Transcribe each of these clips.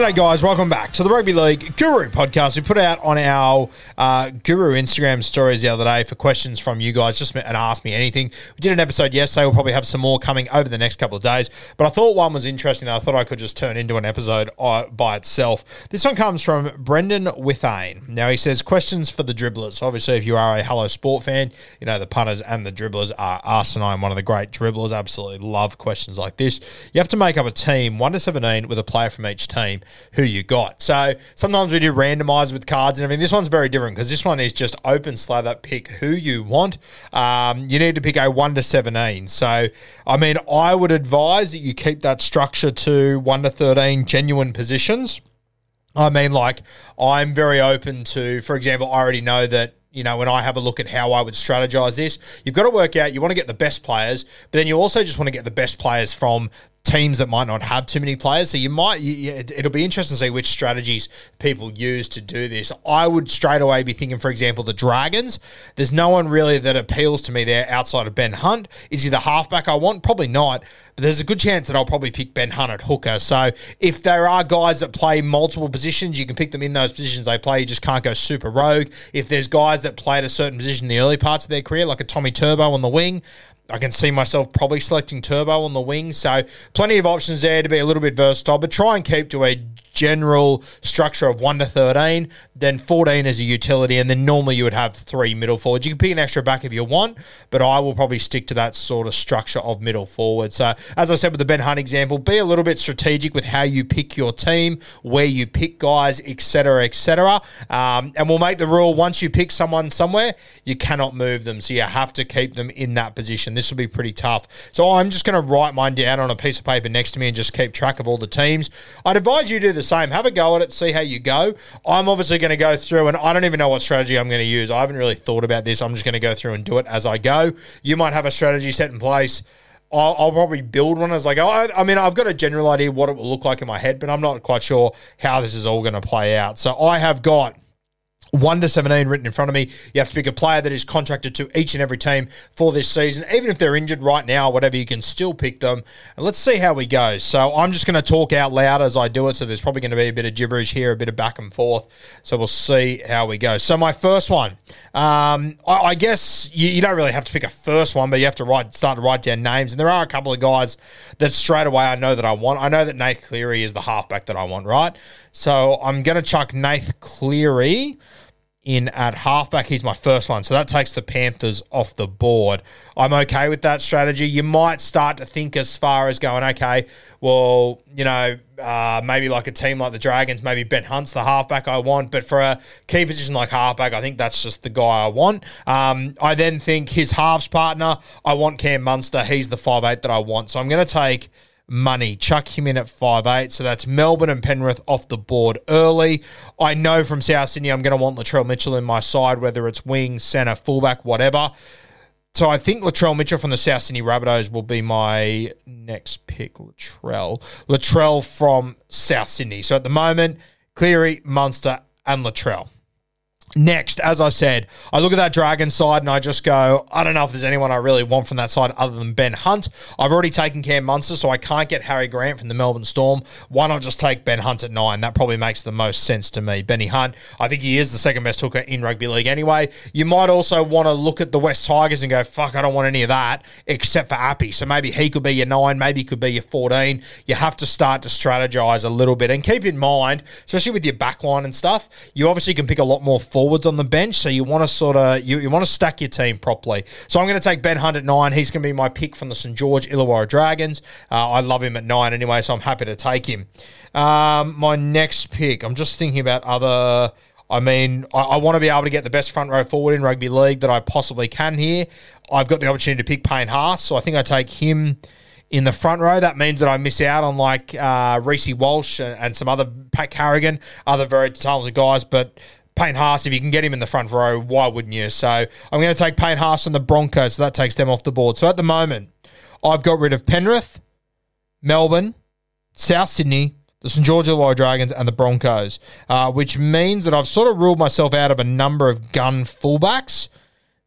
G'day, guys. Welcome back to the Rugby League Guru podcast. We put out on our uh, Guru Instagram stories the other day for questions from you guys just and ask me anything. We did an episode yesterday. We'll probably have some more coming over the next couple of days. But I thought one was interesting that I thought I could just turn into an episode uh, by itself. This one comes from Brenden Withane. Now, he says, questions for the dribblers. Obviously, if you are a Hello Sport fan, you know the punters and the dribblers are us, and I'm one of the great dribblers. Absolutely love questions like this. You have to make up a team, 1 to 17, with a player from each team who you got. So sometimes we do randomize with cards and everything. This one's very different because this one is just open slather, pick who you want. Um, you need to pick a 1 to 17. So, I mean, I would advise that you keep that structure to 1 to 13 genuine positions. I mean, like, I'm very open to, for example, I already know that you know, when I have a look at how I would strategize this, you've got to work out you want to get the best players, but then you also just want to get the best players from teams that might not have too many players. So you might, you, it- it'll be interesting to see which strategies people use to do this. I would straight away be thinking, for example, the Dragons. There's no one really that appeals to me there outside of Ben Hunt. Is he the halfback I want? Probably not. But there's a good chance that I'll probably pick Ben Hunt at hooker. So if there are guys that play multiple positions, you can pick them in those positions they play. You just can't go super rogue. If there's guys that play at a certain position in the early parts of their career, like a Tommy Turbo on the wing, I can see myself probably selecting Turbo on the wing. So plenty of options there to be a little bit versatile, but try and keep to a general structure of 1 to 13, then 14 as a utility, and then normally you would have three middle forwards. You can pick an extra back if you want, but I will probably stick to that sort of structure of middle forward. So as I said with the Ben Hunt example, be a little bit strategic with how you pick your team, where you pick guys, etc., etc. Um, and we'll make the rule once you pick someone somewhere, you cannot move them. So you have to keep them in that position. This will be pretty tough. So I'm just going to write mine down on a piece of paper next to me and just keep track of all the teams. I'd advise you to do the same. Have a go at it, see how you go. I'm obviously going to go through, and I don't even know what strategy I'm going to use. I haven't really thought about this. I'm just going to go through and do it as I go. You might have a strategy set in place. I'll, I'll probably build one as I go. I, I mean, I've got a general idea what it will look like in my head, but I'm not quite sure how this is all going to play out. So I have got 1 to 17 written in front of me. You have to pick a player that is contracted to each and every team for this season. Even if they're injured right now, whatever, you can still pick them. And let's see how we go. So I'm just going to talk out loud as I do it. So there's probably going to be a bit of gibberish here, a bit of back and forth. So we'll see how we go. So my first one, um, I, I guess you, you don't really have to pick a first one, but you have to write start to write down names. And there are a couple of guys that straight away I know that I want. I know that Nath Cleary is the halfback that I want, right? So I'm going to chuck Nath Cleary in at halfback. He's my first one. So that takes the Panthers off the board. I'm okay with that strategy. You might start to think as far as going, okay, well, you know, uh, maybe like a team like the Dragons, maybe Ben Hunt's the halfback I want. But for a key position like halfback, I think that's just the guy I want. Um, I then think his halves partner, I want Cam Munster. He's the five eight that I want. So I'm going to take money. Chuck him in at five eight. So that's Melbourne and Penrith off the board early. I know from South Sydney I'm going to want Latrell Mitchell in my side, whether it's wing, centre, fullback, whatever. so I think Latrell Mitchell from the South Sydney Rabbitohs will be my next pick. Latrell. Latrell from South Sydney. So at the moment, Cleary, Munster, and Latrell. Next, as I said, I look at that Dragon side and I just go, I don't know if there's anyone I really want from that side other than Ben Hunt. I've already taken Cam Munster, so I can't get Harry Grant from the Melbourne Storm. Why not just take Ben Hunt at nine? That probably makes the most sense to me. Benny Hunt, I think he is the second best hooker in rugby league anyway. You might also want to look at the West Tigers and go, fuck, I don't want any of that except for Appy. So maybe he could be your nine, maybe he could be your 14. You have to start to strategize a little bit and keep in mind, especially with your backline and stuff, you obviously can pick a lot more forwards on the bench, so you want to sort of you, you want to stack your team properly. So I'm going to take Ben Hunt at nine. He's going to be my pick from the St George Illawarra Dragons. Uh, I love him at nine anyway, so I'm happy to take him. Um, my next pick, I'm just thinking about other. I mean, I, I want to be able to get the best front row forward in rugby league that I possibly can here. I've got the opportunity to pick Payne Haas, so I think I take him in the front row. That means that I miss out on like uh, Reece Walsh and, and some other Pat Carrigan, other very talented guys. But Payne Haas, if you can get him in the front row, why wouldn't you? So I'm going to take Payne Haas and the Broncos, so that takes them off the board. So at the moment, I've got rid of Penrith, Melbourne, South Sydney, the St George Illawarra Dragons, and the Broncos, uh, which means that I've sort of ruled myself out of a number of gun fullbacks.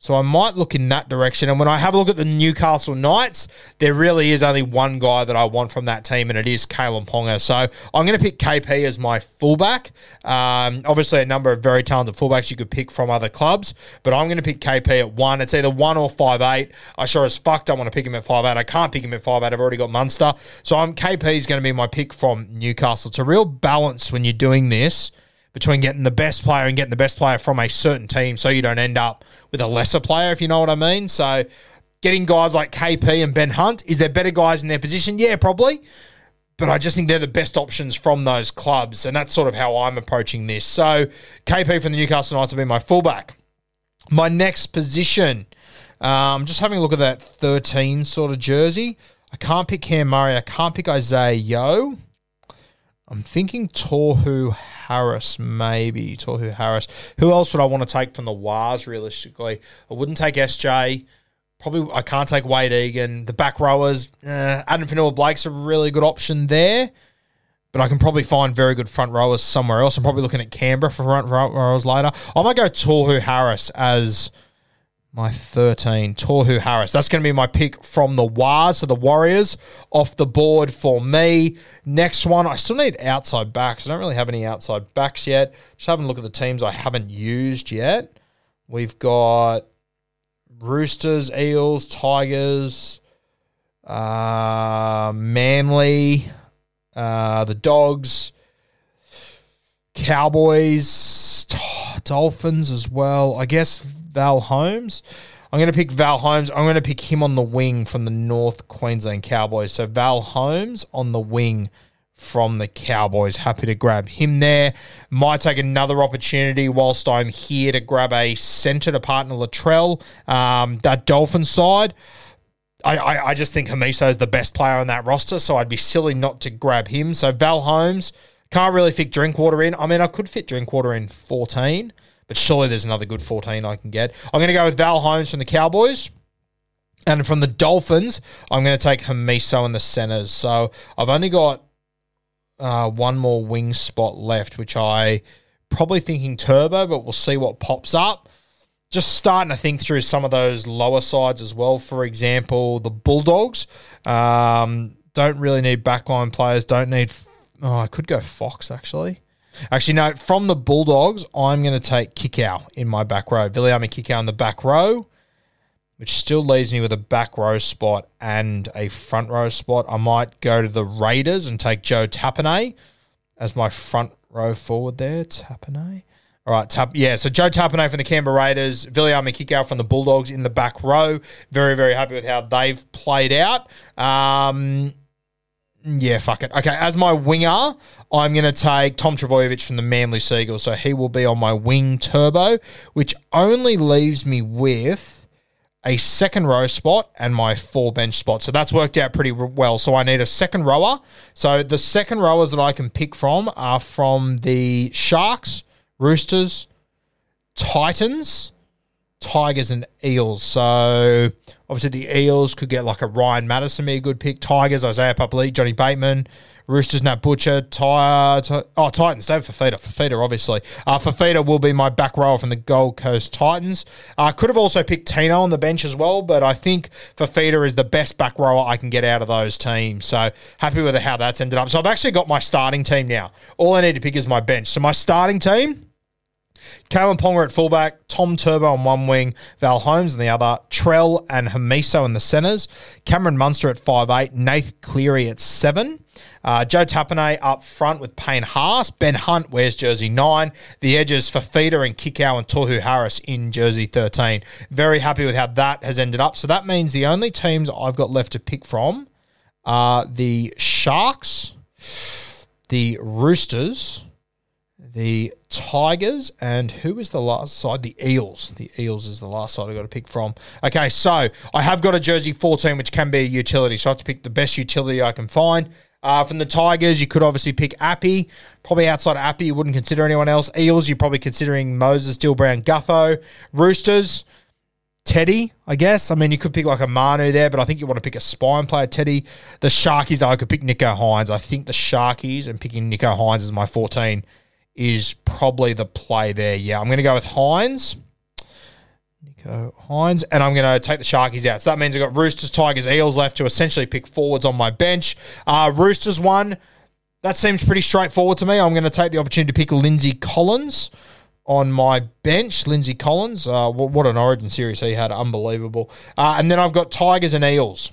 So I might look in that direction. And when I have a look at the Newcastle Knights, there really is only one guy that I want from that team, and it is Kalyn Ponga. So I'm going to pick KP as my fullback. Um, obviously, a number of very talented fullbacks you could pick from other clubs, but I'm going to pick KP at one. It's either one or five eight. I sure as fuck don't want to pick him at five eight. I can't pick him at five eight. I've already got Munster. So I'm KP is going to be my pick from Newcastle. It's a real balance when you're doing this between getting the best player and getting the best player from a certain team so you don't end up with a lesser player, if you know what I mean. So getting guys like KP and Ben Hunt, is there better guys in their position? Yeah, probably. But I just think they're the best options from those clubs. And that's sort of how I'm approaching this. So KP from the Newcastle Knights will be my fullback. My next position, um, just having a look at that 13 sort of jersey. I can't pick Cam Murray. I can't pick Isaiah Yeo. I'm thinking Tohu Harris, maybe. Tohu Harris. Who else would I want to take from the Wars, realistically? I wouldn't take SJ. Probably I can't take Wayde Egan. The back rowers, eh, Addin Fonua-Blake's a really good option there. But I can probably find very good front rowers somewhere else. I'm probably looking at Canberra for front rowers later. I might go Tohu Harris as my 13, Tohu Harris. That's going to be my pick from the Wars, so the Warriors off the board for me. Next one, I still need outside backs. I don't really have any outside backs yet. Just having a look at the teams I haven't used yet. We've got Roosters, Eels, Tigers, uh, Manly, uh, the Dogs, Cowboys, Dolphins as well. I guess Val Holmes. I'm going to pick Val Holmes. I'm going to pick him on the wing from the North Queensland Cowboys. So Val Holmes on the wing from the Cowboys. Happy to grab him there. Might take another opportunity whilst I'm here to grab a centre to partner Latrell. Um, that Dolphin side. I, I, I just think Hamiso is the best player on that roster, so I'd be silly not to grab him. So Val Holmes can't really fit Drinkwater in. I mean, I could fit Drinkwater in 14, but surely there's another good 14 I can get. I'm going to go with Val Holmes from the Cowboys. And from the Dolphins, I'm going to take Hamiso in the centers. So I've only got uh, one more wing spot left, which I probably thinking turbo, but we'll see what pops up. Just starting to think through some of those lower sides as well. For example, the Bulldogs um, don't really need backline players. Don't need. Oh, I could go Fox actually. Actually, no. From the Bulldogs, I'm going to take Kikau in my back row. Viliami Kikau in the back row, which still leaves me with a back row spot and a front row spot. I might go to the Raiders and take Joe Tapine as my front row forward there. Tapine. All right, tap yeah. So Joe Tapine from the Canberra Raiders, Viliami Kikau from the Bulldogs in the back row. Very very happy with how they've played out. Um, yeah, fuck it. Okay, as my winger, I'm going to take Tom Trbojevic from the Manly Seagulls. So he will be on my wing turbo, which only leaves me with a second row spot and my four bench spot. So that's worked out pretty well. So I need a second rower. So the second rowers that I can pick from are from the Sharks, Roosters, Titans, Tigers and Eels. So obviously the Eels could get like a Ryan Matterson be a good pick. Tigers, Isaiah Papali, Johnny Bateman. Roosters, Nat Butcher, Ty, oh, Titans, David Fifita. Fifita, obviously. Uh, Fifita will be my back rower from the Gold Coast Titans. I uh, could have also picked Tino on the bench as well, but I think Fifita is the best back rower I can get out of those teams. So happy with how that's ended up. So I've actually got my starting team now. All I need to pick is my bench. So my starting team Kalyn Ponga at fullback, Tom Turbo on one wing, Val Holmes on the other, Trell and Hamiso in the centres, Cameron Munster at five eight, Nath Cleary at 7. Uh, Joe Tapine up front with Payne Haas. Ben Hunt wears jersey 9. The edges for Feeder and Kikau and Tohu Harris in jersey 13. Very happy with how that has ended up. So that means the only teams I've got left to pick from are the Sharks, the Roosters, the Tigers, and who is the last side? The Eels. The Eels is the last side I've got to pick from. Okay, so I have got a jersey 14, which can be a utility. So I have to pick the best utility I can find. Uh, from the Tigers, you could obviously pick Appy. Probably outside Appy, you wouldn't consider anyone else. Eels, you're probably considering Moses, Dill Brown, Gutho. Roosters, Teddy, I guess. I mean, you could pick like a Manu there, but I think you want to pick a spine player, Teddy. The Sharkies, I could pick Nicho Hynes. I think the Sharkies and picking Nicho Hynes is my 14 is probably the play there. Yeah, I'm going to go with Hynes. Nicho Hynes. And I'm going to take the Sharkies out. So that means I've got Roosters, Tigers, Eels left to essentially pick forwards on my bench. Uh, Roosters one. That seems pretty straightforward to me. I'm going to take the opportunity to pick Lindsay Collins on my bench. Lindsay Collins. Uh, what an origin series he had. Unbelievable. Uh, and then I've got Tigers and Eels.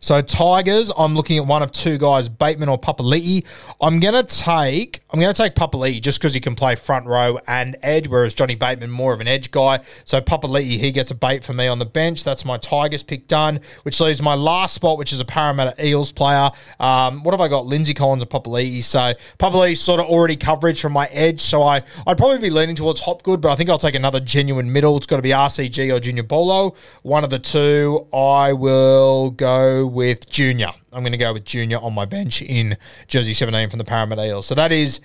So Tigers, I'm looking at one of two guys, Bateman or Papali'i. I'm gonna take I'm gonna take Papali'i just because he can play front row and edge, whereas Johnny Bateman more of an edge guy. So Papali'i, he gets a bait for me on the bench. That's my Tigers pick done, which leaves my last spot, which is a Parramatta Eels player. Um, what have I got? Lindsay Collins and Papali'i. So Papali'i sort of already coverage from my edge, so I I'd probably be leaning towards Hopgood, but I think I'll take another genuine middle. It's got to be RCG or Junior Paulo, one of the two. I will go with Junior. I'm going to go with Junior on my bench in Jersey 17 from the Parramatta Eels. So that is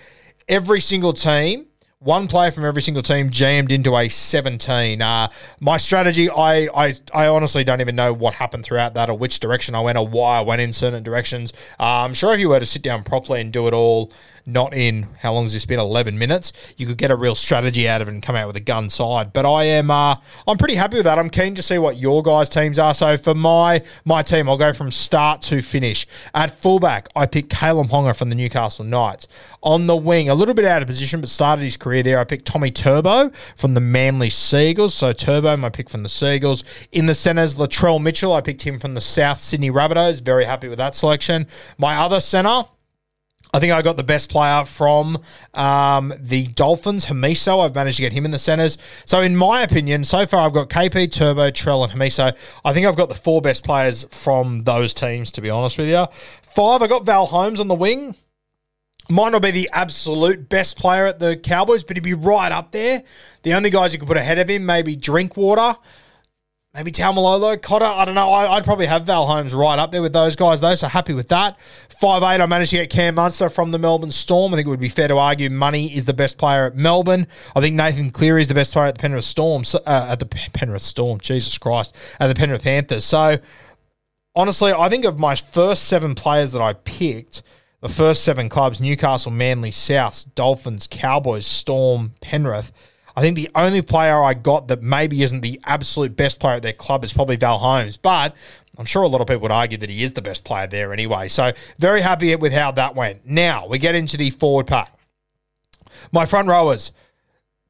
every single team one player from every single team jammed into a 17. Uh, my strategy, I, I I honestly don't even know what happened throughout that or which direction I went or why I went in certain directions. Uh, I'm sure if you were to sit down properly and do it all not in how long has this been? 11 minutes. You could get a real strategy out of it and come out with a gun side. But i am uh, i'm pretty happy with that. I'm keen to see what your guys teams are. So for my my team i'll go from start to finish. At fullback i picked Kalyn Ponga from the newcastle knights. On the wing a little bit out of position but started his career there. I picked tommy turbo from the manly seagulls. So turbo my pick from the seagulls. In the centres latrell mitchell i picked him from the south sydney rabbitohs. Very happy with that selection. My other centre I think I got the best player from um, the Dolphins, Hamiso. I've managed to get him in the centres. So, in my opinion, so far I've got KP, Turbo, Trell, and Hamiso. I think I've got the four best players from those teams, to be honest with you. Five, I got Val Holmes on the wing. Might not be the absolute best player at the Cowboys, but he'd be right up there. The only guys you could put ahead of him, maybe Drinkwater. Maybe Taumalolo, Cotter. I don't know. I, would probably have Val Holmes right up there with those guys, though. So happy with that. Five eight. I managed to get Cam Munster from the Melbourne Storm. I think it would be fair to argue Money is the best player at Melbourne. I think Nathan Cleary is the best player at the Penrith Storm. Uh, at the Penrith Storm, Jesus Christ, at the Penrith Panthers. So honestly, I think of my first seven players that I picked, the first seven clubs: Newcastle, Manly, Souths, Dolphins, Cowboys, Storm, Penrith. I think the only player I got that maybe isn't the absolute best player at their club is probably Val Holmes, but I'm sure a lot of people would argue that he is the best player there anyway. So very happy with how that went. Now we get into the forward pack. My front rowers,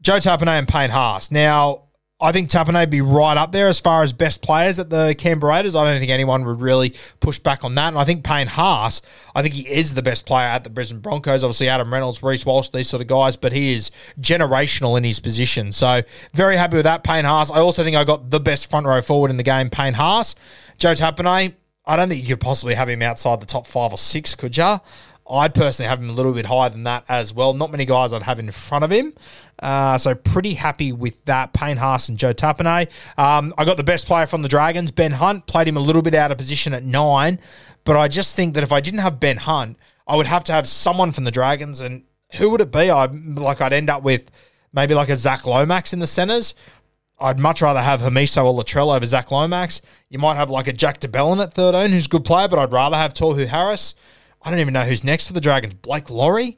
Joe Tapine and Payne Haas. Now, I think would be right up there as far as best players at the Canberra Raiders. I don't think anyone would really push back on that. And I think Payne Haas, I think he is the best player at the Brisbane Broncos. Obviously, Adam Reynolds, Reece Walsh, these sort of guys, but he is generational in his position. So very happy with that, Payne Haas. I also think I got the best front row forward in the game, Payne Haas. Joe Tapine, I don't think you could possibly have him outside the top five or six, could you? I'd personally have him a little bit higher than that as well. Not many guys I'd have in front of him. Uh, so pretty happy with that. Payne Haas and Joe Tapine. Um, I got the best player from the Dragons, Ben Hunt. Played him a little bit out of position at nine, but I just think that if I didn't have Ben Hunt, I would have to have someone from the Dragons, and who would it be? I like I'd end up with maybe like a Zac Lomax in the centres. I'd much rather have Hamiso or Latrell over Zac Lomax. You might have like a Jack de Belin at 13, who's a good player, but I'd rather have Tohu Harris. I don't even know who's next for the Dragons. Blake Lawrie?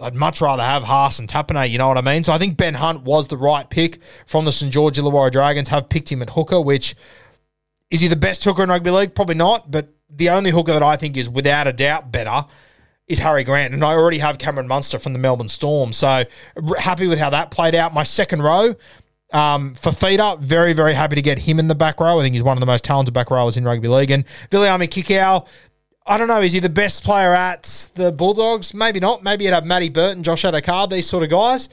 I'd much rather have Haas and Tapine, you know what I mean? So I think Ben Hunt was the right pick from the St. George Illawarra Dragons, have picked him at hooker, which is he the best hooker in rugby league? Probably not, but the only hooker that I think is without a doubt better is Harry Grant. And I already have Cameron Munster from the Melbourne Storm. So happy with how that played out. My second row, um, Fifita, very, very happy to get him in the back row. I think he's one of the most talented back rowers in rugby league. And Viliami Kikau, I don't know, is he the best player at the Bulldogs? Maybe not. Maybe you'd have Matty Burton, Josh Addo-Carr, these sort of guys.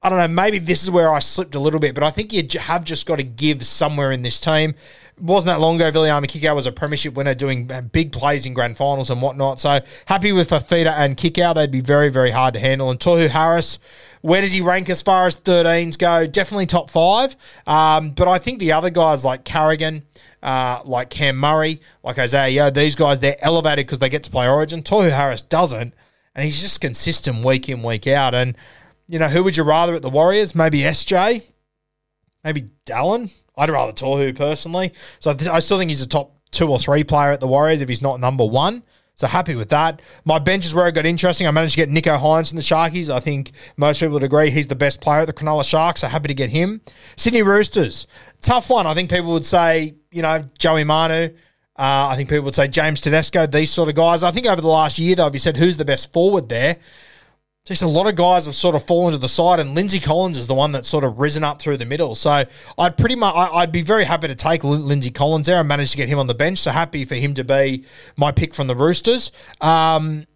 I don't know. Maybe this is where I slipped a little bit, but I think you have just got to give somewhere in this team. It wasn't that long ago, Viliami Kikau was a premiership winner doing uh, big plays in grand finals and whatnot. So happy with Fifita and Kikau. They'd be very, very hard to handle. And Tohu Harris, where does he rank as far as 13s go? Definitely top five. Um, but I think the other guys like Carrigan, uh, like Cam Murray, like Isaiah Yeo, these guys, they're elevated because they get to play Origin. Tohu Harris doesn't. And he's just consistent week in, week out. And you know, who would you rather at the Warriors? Maybe SJ, maybe Dallin. I'd rather Tohu personally. So I still think he's a top two or three player at the Warriors if he's not number one. So happy with that. My bench is where it got interesting. I managed to get Nicho Hynes from the Sharkies. I think most people would agree he's the best player at the Cronulla Sharks. So happy to get him. Sydney Roosters, tough one. I think people would say, you know, Joey Manu. Uh, I think people would say James Tedesco, these sort of guys. I think over the last year, though, if you said who's the best forward there, just a lot of guys have sort of fallen to the side, and Lindsay Collins is the one that's sort of risen up through the middle. So I'd pretty much, I'd be very happy to take Lindsay Collins there. I managed to get him on the bench, so happy for him to be my pick from the Roosters. Um,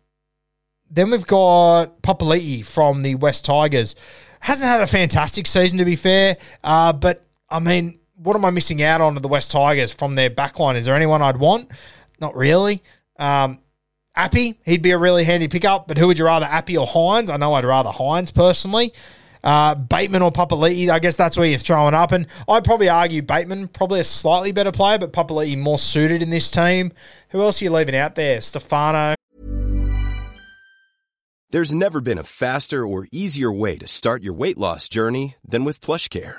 then we've got Papali'i from the West Tigers. Hasn't had a fantastic season, to be fair, uh, but I mean, what am I missing out on to the West Tigers from their backline? Is there anyone I'd want? Not really. Um, Appy, he'd be a really handy pickup, but who would you rather, Appy or Hynes? I know I'd rather Hynes personally. Uh, Bateman or Papali'i, I guess that's where you're throwing up. And I'd probably argue Bateman, probably a slightly better player, but Papali'i more suited in this team. Who else are you leaving out there? Stefano. There's never been a faster or easier way to start your weight loss journey than with PlushCare.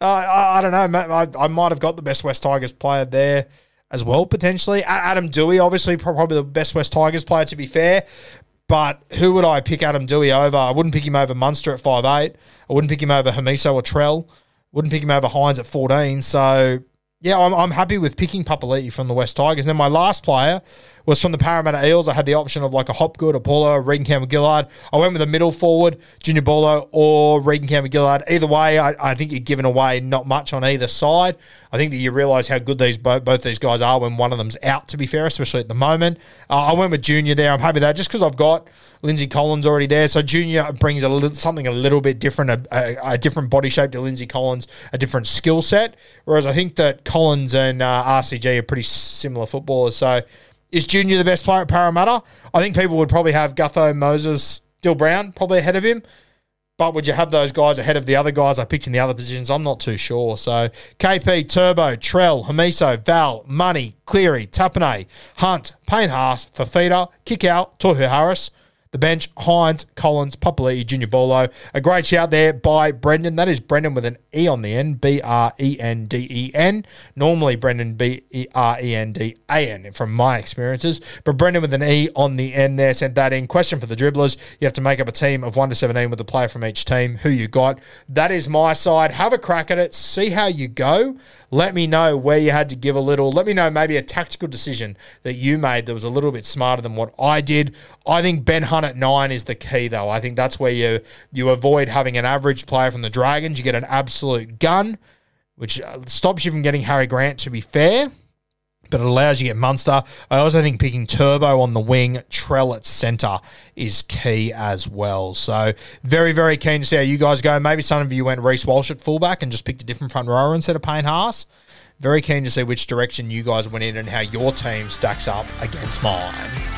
uh, I, I, don't know. I, I might have got the best West Tigers player there as well, potentially. Adam Doueihi, obviously, probably the best West Tigers player, to be fair. But who would I pick Adam Doueihi over? I wouldn't pick him over Munster at five eight. I wouldn't pick him over Hamiso or Trell. Wouldn't pick him over Hynes at 14. So, yeah, I'm, I'm happy with picking Papali'i from the West Tigers. And then my last player was from the Parramatta Eels. I had the option of like a Hopgood, a Paulo, Regan Campbell-Gillard. I went with a middle forward, Junior Paulo or Regan Campbell-Gillard. Either way, I, I, think you're giving away not much on either side. I think that you realise how good these both, both these guys are when one of them's out, to be fair, especially at the moment. Uh, I went with Junior there. I'm happy with that just because I've got Lindsay Collins already there. So Junior brings a little, something a little bit different, a, a, a different body shape to Lindsay Collins, a different skill set. Whereas I think that Collins and uh, RCG are pretty similar footballers. So is Junior the best player at Parramatta? I think people would probably have Gutho, Moses, Dill Brown probably ahead of him. But would you have those guys ahead of the other guys I picked in the other positions? I'm not too sure. So KP, Turbo, Trell, Hamiso, Val, Money, Cleary, Tapine, Hunt, Payne Haas, Fifita, Kikau, Tohu Harris, the bench, Hynes, Collins, Papali'i, Junior Paulo. A great shout there by Brenden. That is Brenden with an E on the end, B R E N D E N. Normally, Brendan B R E N D A N from my experiences. But Brenden with an E on the end there sent that in. Question for the dribblers. You have to make up a team of 1 to 17 with a player from each team. Who you got? That is my side. Have a crack at it. See how you go. Let me know where you had to give a little. Let me know maybe a tactical decision that you made that was a little bit smarter than what I did. I think Ben Hunt at nine is the key, though. I think that's where you you avoid having an average player from the Dragons. You get an absolute gun, which uh, stops you from getting Harry Grant. To be fair. but it allows you to get Munster. I also think picking Turbo on the wing, Trell at centre is key as well. So very, very keen to see how you guys go. Maybe some of you went Reece Walsh at fullback and just picked a different front rower instead of Payne Haas. Very keen to see which direction you guys went in and how your team stacks up against mine.